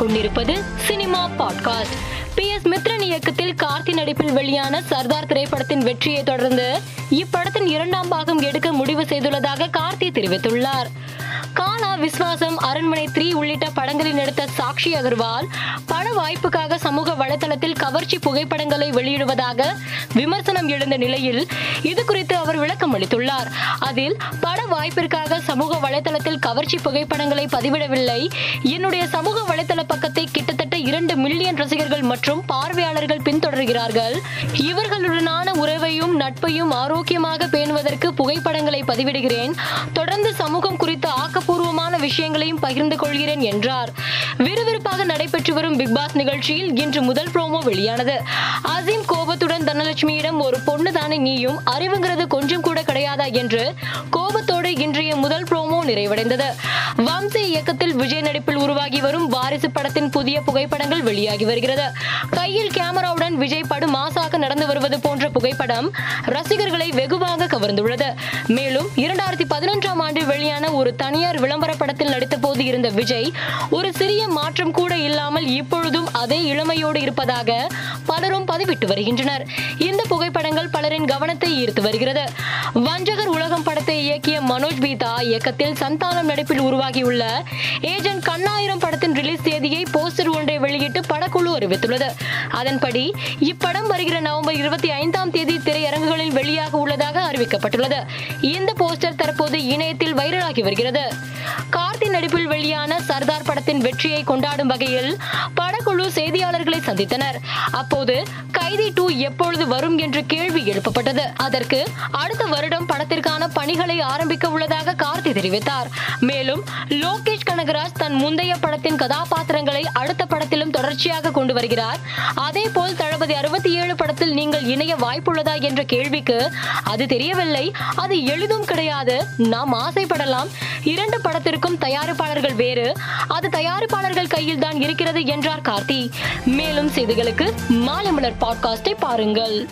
கொண்டிருப்பது cinema podcast. P. S. Mithran இயக்கத்தில் கார்த்தி நடிப்பில் வெளியான சர்தார் திரைப்படத்தின் வெற்றியை தொடர்ந்து இப்படத்தின் இரண்டாம் பாகம் எடுக்க முடிவு செய்துள்ளதாக கார்த்தி தெரிவித்துள்ளார். காலா விஸ்வாசம் அரண்மனை த்ரீ உள்ளிட்ட படங்களில் நடித்த சாக்ஷி அகர்வால் பட வாய்ப்புக்காக சமூக வலைதளத்தில் கவர்ச்சி புகைப்படங்களை வெளியிடுவதாக விமர்சனம் எழுந்த நிலையில் இது குறித்து அவர் விளக்கம் அளித்துள்ளார். அதில் பட வாய்ப்பிற்காக சமூக வலைதளத்தில் கவர்ச்சி புகைப்படங்களை பதிவிடவில்லை. என்னுடைய சமூக வலைதள பக்கத்தை கிட்டத்தட்ட இரண்டு மில்லியன் ரசிகர்கள் மற்றும் பார்வையாளர்கள் பின்தொடர்கிறார்கள் இவர்களுடனான உறவையும் நட்பையும் ஆரோக்கியமாக பேணுவதற்கு புகைப்படங்களை பதிவிடுகிறேன். தொடர்ந்து சமூகம் குறித்த ஆக்கப்பூர்வமான விஷயங்களையும் பகிர்ந்து கொள்கிறேன் என்றார். விறுவிறுப்பாக நடைபெற்று வரும் பிக் பாஸ் நிகழ்ச்சியில் இன்று முதல் ப்ரோமோ வெளியானது. அசீம் கோபத்துடன் தனலட்சுமியிடம் ஒரு பொண்ணு தானே நீயும்? அறிவுங்கிறது கொஞ்சம் கூட கிடையாதா? என்று கோபத்தோடு இன்றைய முதல் ப்ரோமோ நிறைவடைந்தது. வம்சி இயக்கத்தில் விஜய் நடிப்பில் உருவாகி வரும் வாரிசு படத்தின் புதிய புகைப்படங்கள் வெளியாகி வருகிறது. கையில் கேமராவுடன் விஜய் விஜய் படு மாசாக நடந்து வருவது போன்ற புகைப்படம் ரசிகர்களை வெகுவாக கவர்ந்துள்ளது. மேலும் இரண்டாயிரத்தி பதினொன்றாம் ஆண்டு வெளியான ஒரு தனியார் விளம்பர படத்தில் நடித்த போது இருந்த விஜய் ஒரு சிறிய மாற்றம் கூட இல்லாமல் இப்பொழுதும் அதே இளமையோடு இருப்பதாக பலரும் பதிவிட்டு வருகின்றனர். இந்த புகைப்படங்கள் பலரின் கவனத்தை ஈர்த்து வருகிறது. வஞ்சகர் உலகம் படத்தை இயக்கிய மனோஜ் பீதா இயக்கத்தில் சந்தானம் நடிப்பில் உருவாகியுள்ள ஏஜென்ட் கண்ணாயிரம் படத்தின் ரிலீஸ் தேதியை போஸ்டர் ஒன்றை வெளியிட்டு படக்குழு அறிவித்துள்ளது. அதன்படி இப்படம் வருகிற நவம்பர் இருபத்தி ஐந்தாம் தேதி திரையரங்குகளில் வெளியாக உள்ளதாக அறிவிக்கப்பட்டுள்ளது. இந்த போஸ்டர் தற்போது இணையத்தில் வைரலாகி வருகிறது. கார்த்தி நடிப்பில் வெளியான சர்தார் படத்தின் வெற்றியை கொண்டாடும் வகையில் படக்குழு செய்தியாளர்களை சந்தித்தனர். அப்போது கைதி டூ எப்பொழுது வரும் என்று கேள்வி எழுப்பப்பட்டது. அதற்கு அடுத்த வருடம் படத்திற்கான பணிகளை ஆரம்பிக்க உள்ளதாக கார்த்தி தெரிவித்தார். மேலும் லோகேஷ் கனகராஜ் தன் முந்தைய படத்தின் கதாபாத்திரங்களை அடுத்த படத்திலும் தொடர்ச்சியாக கொண்டு வருகிறார். அதே போல் தளபதி அறுபத்தி ஏழு நீங்கள் இணைய வாய்ப்புள்ளதா என்ற கேள்விக்கு அது தெரியவில்லை. அது எளிதும் கிடையாது. நாம் ஆசைப்படலாம். இரண்டு படத்திற்கும் தயாரிப்பாளர்கள் வேறு. அது தயாரிப்பாளர்கள் கையில் தான் இருக்கிறது என்றார் கார்த்தி. மேலும் செய்திகளுக்கு மாலை மலர் பாட்காஸ்டை பாருங்கள்.